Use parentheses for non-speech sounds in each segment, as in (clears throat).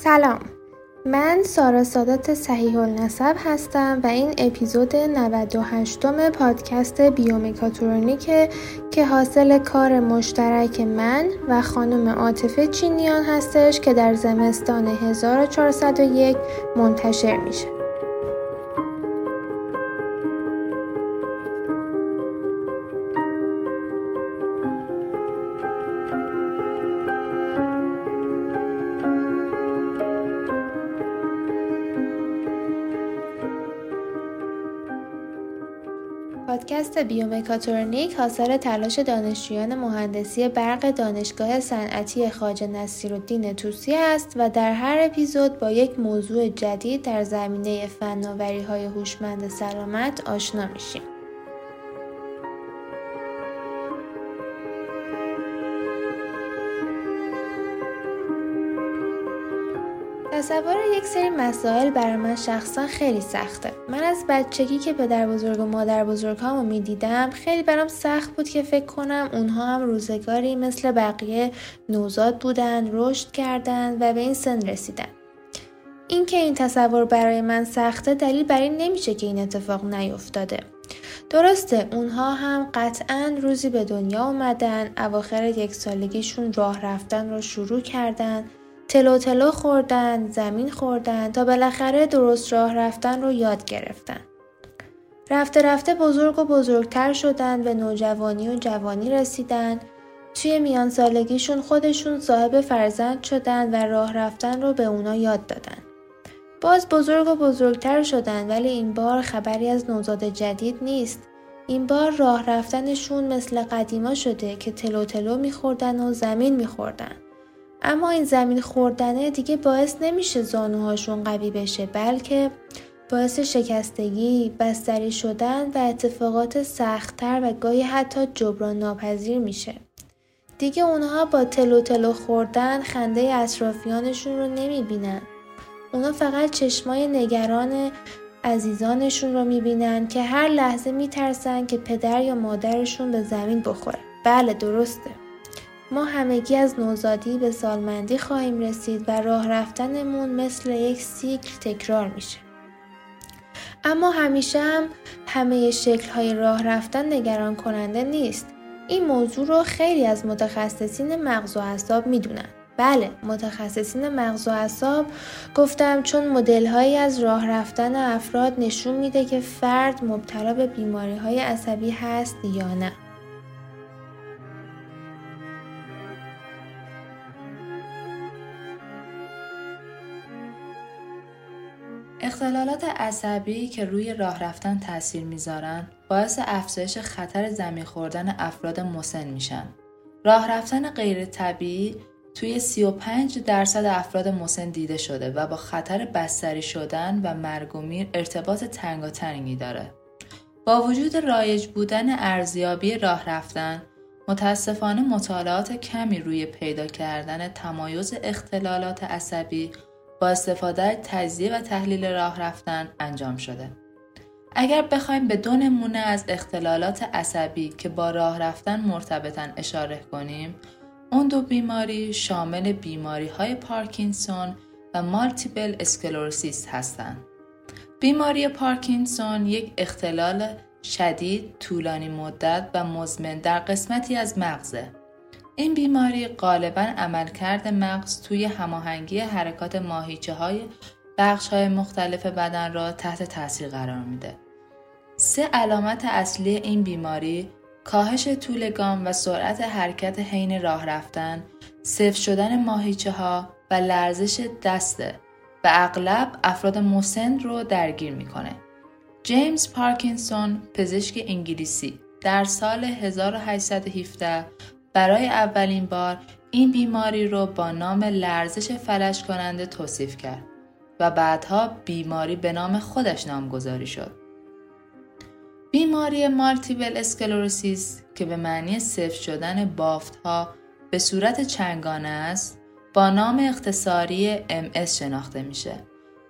سلام من سارا سادات صحیح النسب هستم و این اپیزود 98 م پادکست بیومکاترونیکه که حاصل کار مشترک من و خانم عاطفه چینیان هستش که در زمستان 1401 منتشر میشه. پادکست بیومکاترونیک حاصل تلاش دانشجویان مهندسی برق دانشگاه صنعتی خواجه نصیرالدین توسی است و در هر اپیزود با یک موضوع جدید در زمینه فناوری های هوشمند سلامت آشنا میشیم. تصور یک سری مسائل برای من شخصا خیلی سخته من از بچگی که پدر بزرگ و مادر بزرگ هامو می‌دیدم خیلی برام سخت بود که فکر کنم اونها هم روزگاری مثل بقیه نوزاد بودن رشد کردن و به این سن رسیدن. اینکه این تصور برای من سخته دلیل بر این نمیشه که این اتفاق نیفتاده. درسته اونها هم قطعا روزی به دنیا اومدن اواخر یک سالگیشون راه رفتن رو شروع کردن. تلو تلو خوردن، زمین خوردن تا بالاخره درست راه رفتن رو یاد گرفتن. رفته رفته بزرگ و بزرگتر شدن به نوجوانی و جوانی رسیدن توی میان سالگیشون خودشون صاحب فرزند شدن و راه رفتن رو به اونا یاد دادن. باز بزرگ و بزرگتر شدن ولی این بار خبری از نوزاد جدید نیست. این بار راه رفتنشون مثل قدیما شده که تلو تلو میخوردن و زمین میخوردن. اما این زمین خوردنه دیگه باعث نمیشه زانوهاشون قوی بشه بلکه باعث شکستگی، بستری شدن و اتفاقات سختتر و گاهی حتی جبران ناپذیر میشه. دیگه اونها با تلو تلو خوردن خنده اطرافیانشون رو نمی‌بینن. اونا فقط چشمای نگران عزیزانشون رو می‌بینن که هر لحظه میترسن که پدر یا مادرشون به زمین بخوره. بله درسته. ما همگی از نوزادی به سالمندی خواهیم رسید و راه رفتنمون مثل یک سیکل تکرار میشه. اما همیشه هم همه شکل های راه رفتن نگران کننده نیست. این موضوع رو خیلی از متخصصین مغز و اعصاب می‌دونن. بله متخصصین مغز و اعصاب گفتم چون مدل هایی از راه رفتن افراد نشون میده که فرد مبتلا به بیماری های عصبی هست یا نه. اختلالات عصبی که روی راه رفتن تاثیر می‌ذارن باعث افزایش خطر زمین خوردن افراد مسن میشن. راه رفتن غیر طبیعی توی 35 درصد افراد مسن دیده شده و با خطر بستری شدن و مرگ و میر ارتباط تنگاتنگی داره. با وجود رایج بودن ارزیابی راه رفتن، متاسفانه مطالعات کمی روی پیدا کردن تمایز اختلالات عصبی با استفاده تجزیه و تحلیل راه رفتن انجام شده. اگر بخوایم به دو نمونه از اختلالات عصبی که با راه رفتن مرتبطن اشاره کنیم، اون دو بیماری شامل بیماری های پارکینسون و مالتیپل اسکلروسیس هستند. بیماری پارکینسون یک اختلال شدید، طولانی مدت و مزمن در قسمتی از مغزه این بیماری غالبا عملکرد مغز توی هماهنگی حرکات ماهیچه های بخش های مختلف بدن را تحت تاثیر قرار میده. سه علامت اصلی این بیماری کاهش طول گام و سرعت حرکت حین راه رفتن، صفر شدن ماهیچه ها و لرزش دسته و اغلب افراد مسن رو درگیر می‌کنه. جیمز پارکینسون پزشک انگلیسی در سال 1817 برای اولین بار این بیماری رو با نام لرزش فلش کننده توصیف کرد و بعدها بیماری به نام خودش نامگذاری شد. بیماری مالتیبل اسکلروسیس که به معنی صفر شدن بافت ها به صورت چنگانه است با نام اختصاری MS شناخته میشه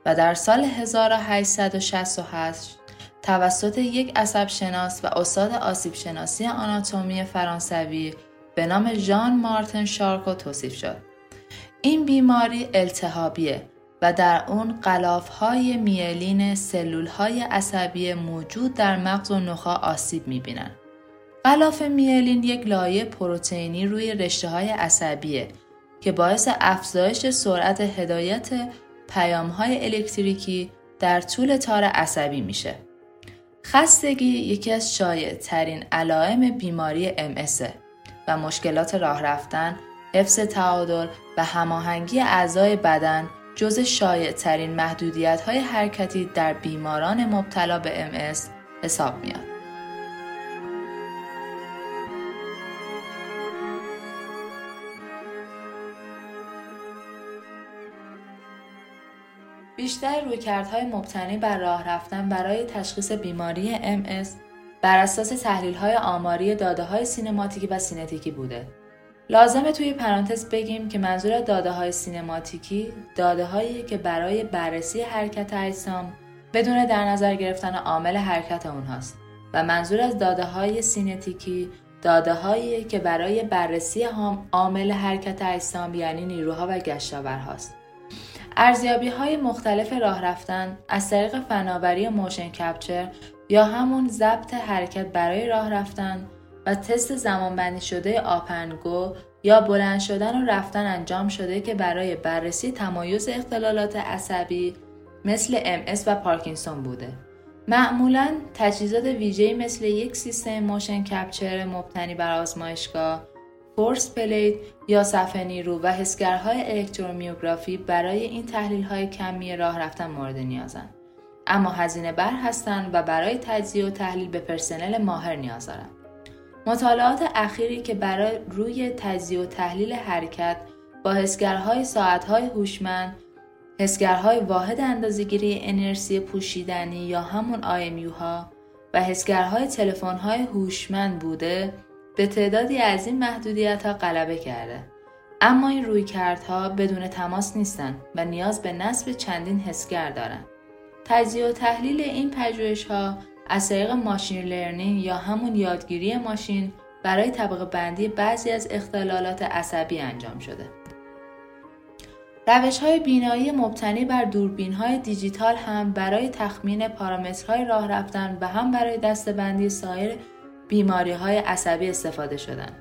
و در سال 1868 توسط یک عصب شناس و استاد آسیب شناسی آناتومی فرانسوی به نام ژان مارتن شارکو توصیف شد. این بیماری التهابیه و در اون قلاف های میلین سلول های عصبی موجود در مغز و نخا آسیب می‌بینن. غلاف میلین یک لایه پروتئینی روی رشته های عصبیه که باعث افزایش سرعت هدایت پیام های الکتریکی در طول تار عصبی میشه. خستگی یکی از شایع ترین علائم بیماری ام و مشکلات راه رفتن، حفظ تعادل و هماهنگی اعضای بدن جز شایع ترین محدودیت های حرکتی در بیماران مبتلا به ام حساب میاد. بیشتر رویکردهای مبتنی بر راه رفتن برای تشخیص بیماری MS بر اساس تحلیل آماری داده های سینماتیکی و سینتیکی بوده. لازمه توی پرانتز بگیم که منظور داده های سینماتیکی داده هایی که برای بررسی حرکت اجسام بدون در نظر گرفتن عامل حرکت اونهاست و منظور از داده های سینتیکی داده هایی که برای بررسی عامل حرکت اجسام یعنی نیروها و گشتاورهاست. ارزیابی های مختلف راه رفتن از طریق فناوری motion capture یا همون ضبط حرکت برای راه رفتن و تست زمانبندی شده up and go یا بلند شدن و رفتن انجام شده که برای بررسی تمایز اختلالات عصبی مثل MS و پارکینسون بوده. معمولا تجهیزات ویژه‌ای مثل یک سیستم motion capture مبتنی بر آزمایشگاه force plate یا صفحه نیرو و حسگرهای الکترومیوگرافی برای این تحلیل های کمی راه رفتن مورد نیازند. اما هزینه بر هستند و برای تجزیه و تحلیل به پرسنل ماهر نیاز دارند. مطالعات اخیری که برای روی تجزیه و تحلیل حرکت با حسگرهای ساعتهای هوشمند، حسگرهای واحد اندازهگیری انرژی پوشیدنی یا همون IMU ها و حسگرهای تلفن‌های هوشمند بوده به تعدادی از این محدودیت ها غلبه کرده. اما این رویکردها بدون تماس نیستند و نیاز به نصب چندین حسگر دارند. تجزیه و تحلیل این پژوهش ها از طریق ماشین لرنینگ یا همون یادگیری ماشین برای طبقه بندی بعضی از اختلالات عصبی انجام شده. روش های بینایی مبتنی بر دوربین های دیجیتال هم برای تخمین پارامترهای راه رفتن و هم برای دستبندی سایر بیماری های عصبی استفاده شدن.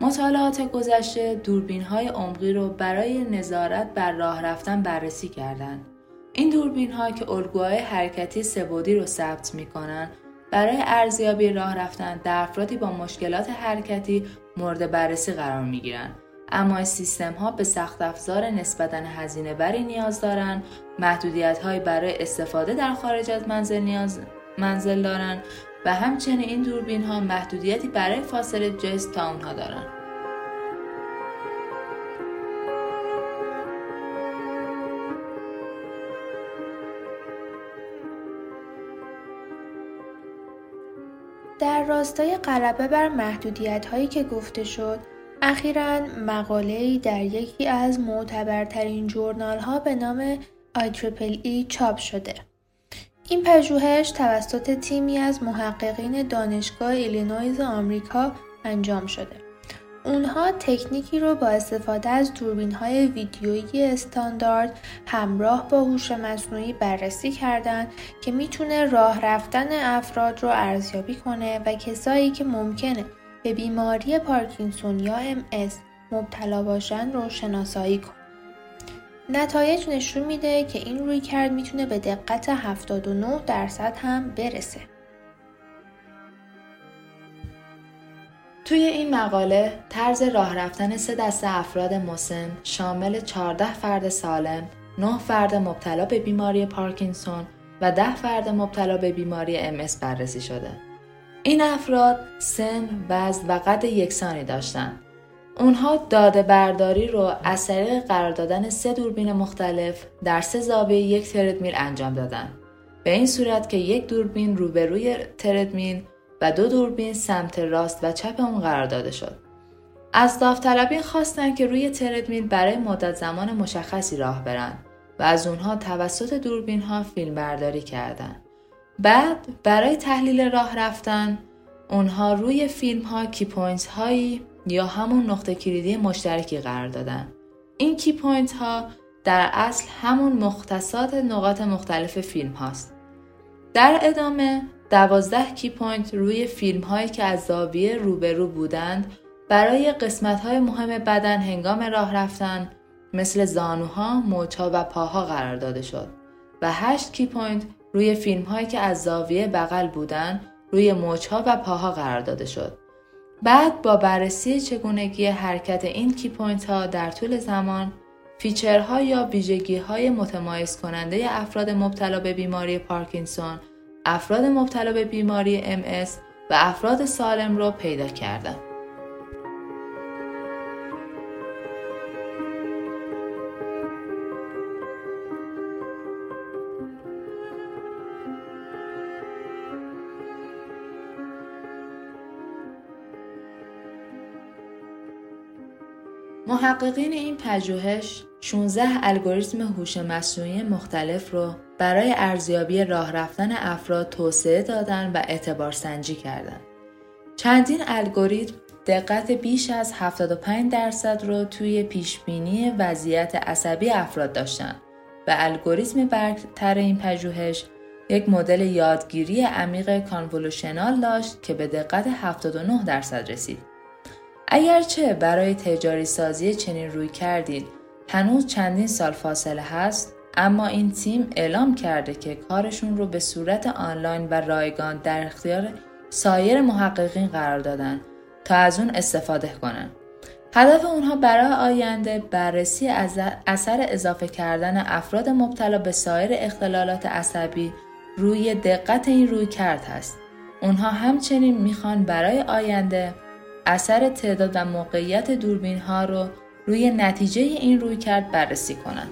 مطالعات گذشته دوربین های عمقی رو برای نظارت بر راه رفتن بررسی کردند. این دوربین ها که الگوهای حرکتی سبودی رو ثبت می کنن برای ارزیابی راه رفتن در افرادی با مشکلات حرکتی مورد بررسی قرار می گیرن. اما این سیستم ها به سخت افزار نسبتا هزینه بری نیاز دارند، محدودیت های برای استفاده در خارج از منزل نیاز منزل دارند و همچنین این دوربین ها محدودیتی برای فاصله جست تا اونها دارند. در راستای غلبه بر محدودیت هایی که گفته شد اخیرا مقاله در یکی از معتبرترین journal ها به نام IEEE چاپ شده. این پژوهش توسط تیمی از محققین دانشگاه ایلینویز آمریکا انجام شده. اونها تکنیکی رو با استفاده از دوربین های ویدیویی استاندارد همراه با هوش مصنوعی بررسی کردند که می‌تونه راه رفتن افراد رو ارزیابی کنه و کسایی که ممکنه به بیماری پارکینسون یا MS مبتلا باشن رو شناسایی کنه. نتایج نشون میده که این روی کرد می‌تونه به دقت 79 درصد هم برسه. توی این مقاله طرز راه رفتن سه دسته افراد مسن شامل 14 فرد سالم، 9 فرد مبتلا به بیماری پارکینسون و 10 فرد مبتلا به بیماری ام بررسی شده. این افراد سن، وزن و قد یکسانی داشتند. اونها داده برداری رو از طریق قرار دادن سه دوربین مختلف در سه زاویه یک تردمیل انجام دادن. به این صورت که یک دوربین روبروی تردمیل و دو دوربین سمت راست و چپ اون قرار داده شد. از داوطلبین خواستن که روی تردمیل برای مدت زمان مشخصی راه برن و از اونها توسط دوربین ها فیلم برداری کردن. بعد برای تحلیل راه رفتن اونها روی فیلم ها کی هایی یا همون نقطه کلیدی مشترکی قرار دادن. این کی ها در اصل همون مختصات نقاط مختلف فیلم هاست. در ادامه دوازده key point روی فیلم هایی که از زاویه روبرو بودند برای قسمت های مهم بدن هنگام راه رفتن مثل زانوها، مچا و پاها قرار داده شد و هشت key point روی فیلم هایی که از زاویه بغل بودند روی مچ‌ها و پاها قرار داده شد. بعد با بررسی چگونگی حرکت این key point ها در طول زمان feature ها یا ویژگی های متمایز کننده افراد مبتلا به بیماری پارکینسون، افراد مبتلا به بیماری MS و افراد سالم را پیدا کردند. محققین این پژوهش 16 الگوریتم هوش مصنوعی مختلف رو برای ارزیابی راه رفتن افراد توسعه دادن و اعتبار سنجی کردند. چندین الگوریتم دقت بیش از 75 درصد رو توی پیشبینی وضعیت عصبی افراد داشتند و الگوریتم برتر این پژوهش یک مدل یادگیری عمیق کانولوشنال داشت که به دقت 79 درصد رسید. اگرچه برای تجاری سازی چنین روی کردید هنوز چندین سال فاصله هست اما این تیم اعلام کرده که کارشون رو به صورت آنلاین و رایگان در اختیار سایر محققین قرار دادن تا از اون استفاده کنن. هدف اونها برای آینده بررسی اثر اضافه کردن افراد مبتلا به سایر اختلالات عصبی روی دقت این روی کرد هست. اونها همچنین می‌خوان برای آینده اثر تعداد و موقعیت دوربین ها رو روی نتیجه این روی کرد بررسی کنند.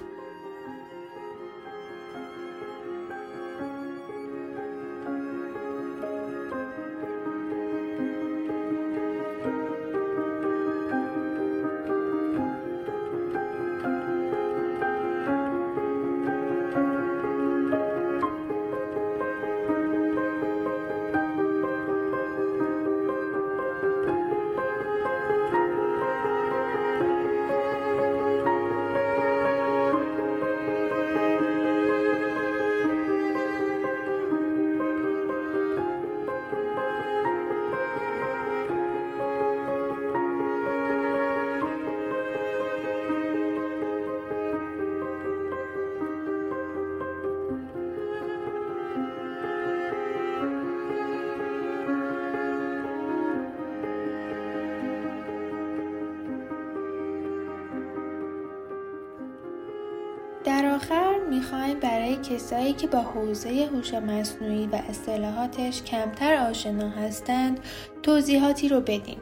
می‌خوایم برای کسایی که با حوزه هوش مصنوعی و اصطلاحاتش کمتر آشنا هستند توضیحاتی رو بدیم.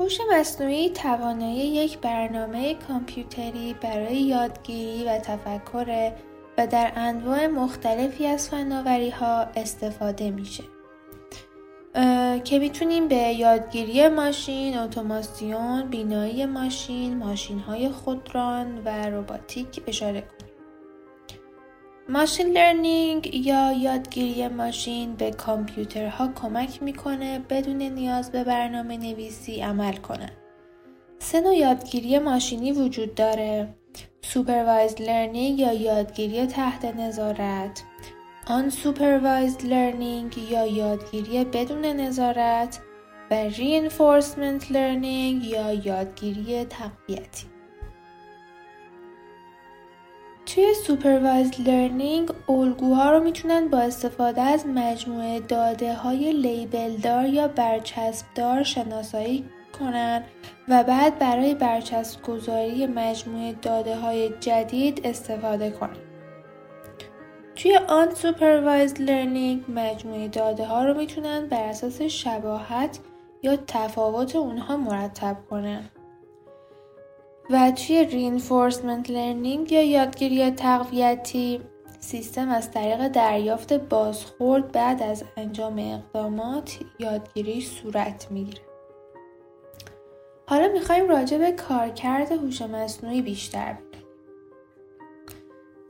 هوش مصنوعی توانایی یک برنامه کامپیوتری برای یادگیری و تفکر و در انواع مختلفی از فناوری ها استفاده میشه. که می‌تونیم به یادگیری ماشین، اتوماسیون، بینایی ماشین، ماشین های خودران و روباتیک اشاره کنیم. machine learning یا یادگیری ماشین به کامپیوترها کمک می‌کنه بدون نیاز به برنامه نویسی عمل کنه. سه نوع یادگیری ماشینی وجود داره. supervised learning یا یادگیری تحت نظارت، Unsupervised Learning یا یادگیری بدون نظارت و Reinforcement Learning یا یادگیری تقویتی توی Supervised Learning الگوها رو می‌تونن با استفاده از مجموعه داده های لیبل دار یا برچسب دار شناسایی کنن و بعد برای برچسب گذاری مجموعه داده های جدید استفاده کنن. توی آن سوپروایزد لرنینگ مجموعه داده ها رو می‌تونن بر اساس شباهت یا تفاوت اونها مرتب کنن و توی رینفورسمنت لرنینگ یا یادگیری تقویتی؟ سیستم از طریق دریافت بازخورد بعد از انجام اقدامات یادگیری صورت می‌گیره. حالا می‌خوایم راجع به کارکرد هوش مصنوعی بیشتر بدونیم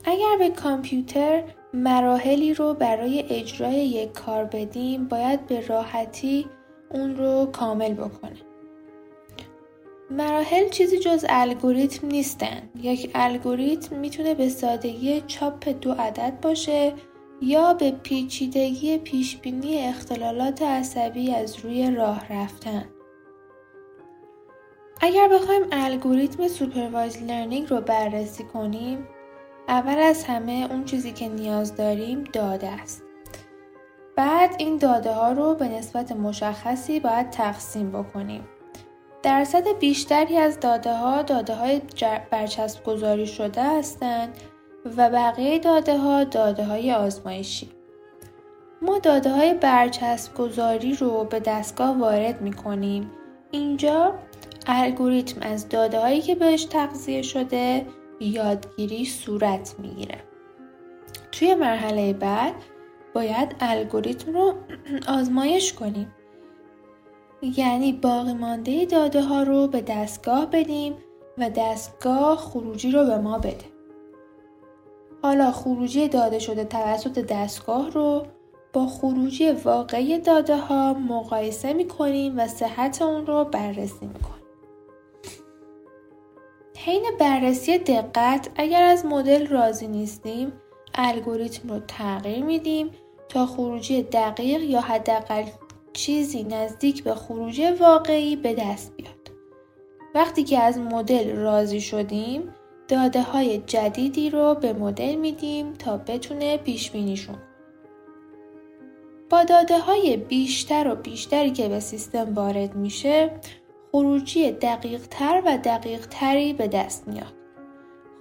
اگر به کامپیوتر مراحلی رو برای اجرای یک کار بدیم باید به راحتی اون رو کامل بکنه. مراحل چیزی جز الگوریتم نیستن. یک الگوریتم می‌تونه به سادگی چاپ دو عدد باشه یا به پیچیدگی پیش‌بینی اختلالات عصبی از روی راه رفتن. اگر بخوایم الگوریتم supervised learning رو بررسی کنیم اول از همه اون چیزی که نیاز داریم داده است. بعد این داده ها رو به نسبت مشخصی باید تقسیم بکنیم. درصد بیشتری از داده ها داده های برچسب گذاری شده هستند و بقیه داده ها داده های آزمایشی. ما داده های برچسب گذاری رو به دستگاه وارد می کنیم. اینجا الگوریتم از داده هایی که بهش تغذیه شده یادگیری صورت می‌گیره. توی مرحله بعد باید الگوریتم رو (clears throat) آزمایش کنیم. یعنی باقی مانده داده ها رو به دستگاه بدیم و دستگاه خروجی رو به ما بده. حالا خروجی داده شده توسط دستگاه رو با خروجی واقعی داده ها مقایسه می کنیم و صحت اون رو بررسی می کنیم. حین بررسی دقت اگر از مدل راضی نیستیم الگوریتم رو تغییر میدیم تا خروجی دقیق یا حداقل چیزی نزدیک به خروجی واقعی به دست بیاد. وقتی که از مدل راضی شدیم داده های جدیدی رو به مدل میدیم تا بتونه پیش بینیشون با داده های بیشتر و بیشتری که به سیستم وارد میشه خروجی دقیق تر و دقیق تری به دست میاد.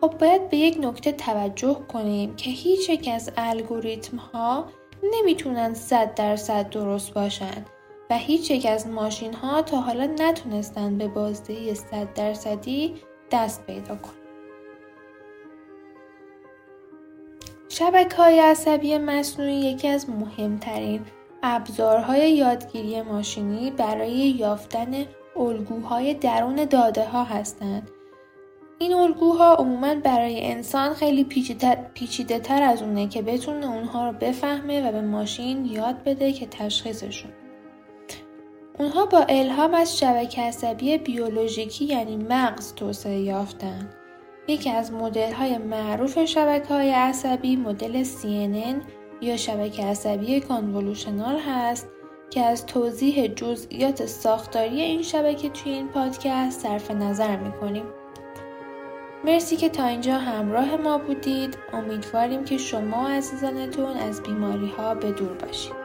خب باید به یک نکته توجه کنیم که هیچ یک از الگوریتم ها نمی‌تونن صد درصد درست باشن و هیچ یک از ماشین ها تا حالا نتونستن به بازدهی صد درصدی دست پیدا کنن. شبکه های عصبی مصنوعی یکی از مهمترین ابزارهای یادگیری ماشینی برای یافتن الگوهای درون داده ها هستند. این الگوها عموما برای انسان خیلی پیچیده تر از اونه که بتونه اونها رو بفهمه و به ماشین یاد بده که تشخیصشون. اونها با الهام از شبکه عصبی بیولوژیکی یعنی مغز توسعه یافتن. یکی از مدل های معروف شبکه های عصبی مدل CNN یا شبکه عصبی کانولوشنال هست که از توضیح جزئیات ساختاری این شبکه توی این پادکست صرف نظر می‌کنیم. مرسی که تا اینجا همراه ما بودید. امیدواریم که شما عزیزانتون از بیماری ها به دور باشید.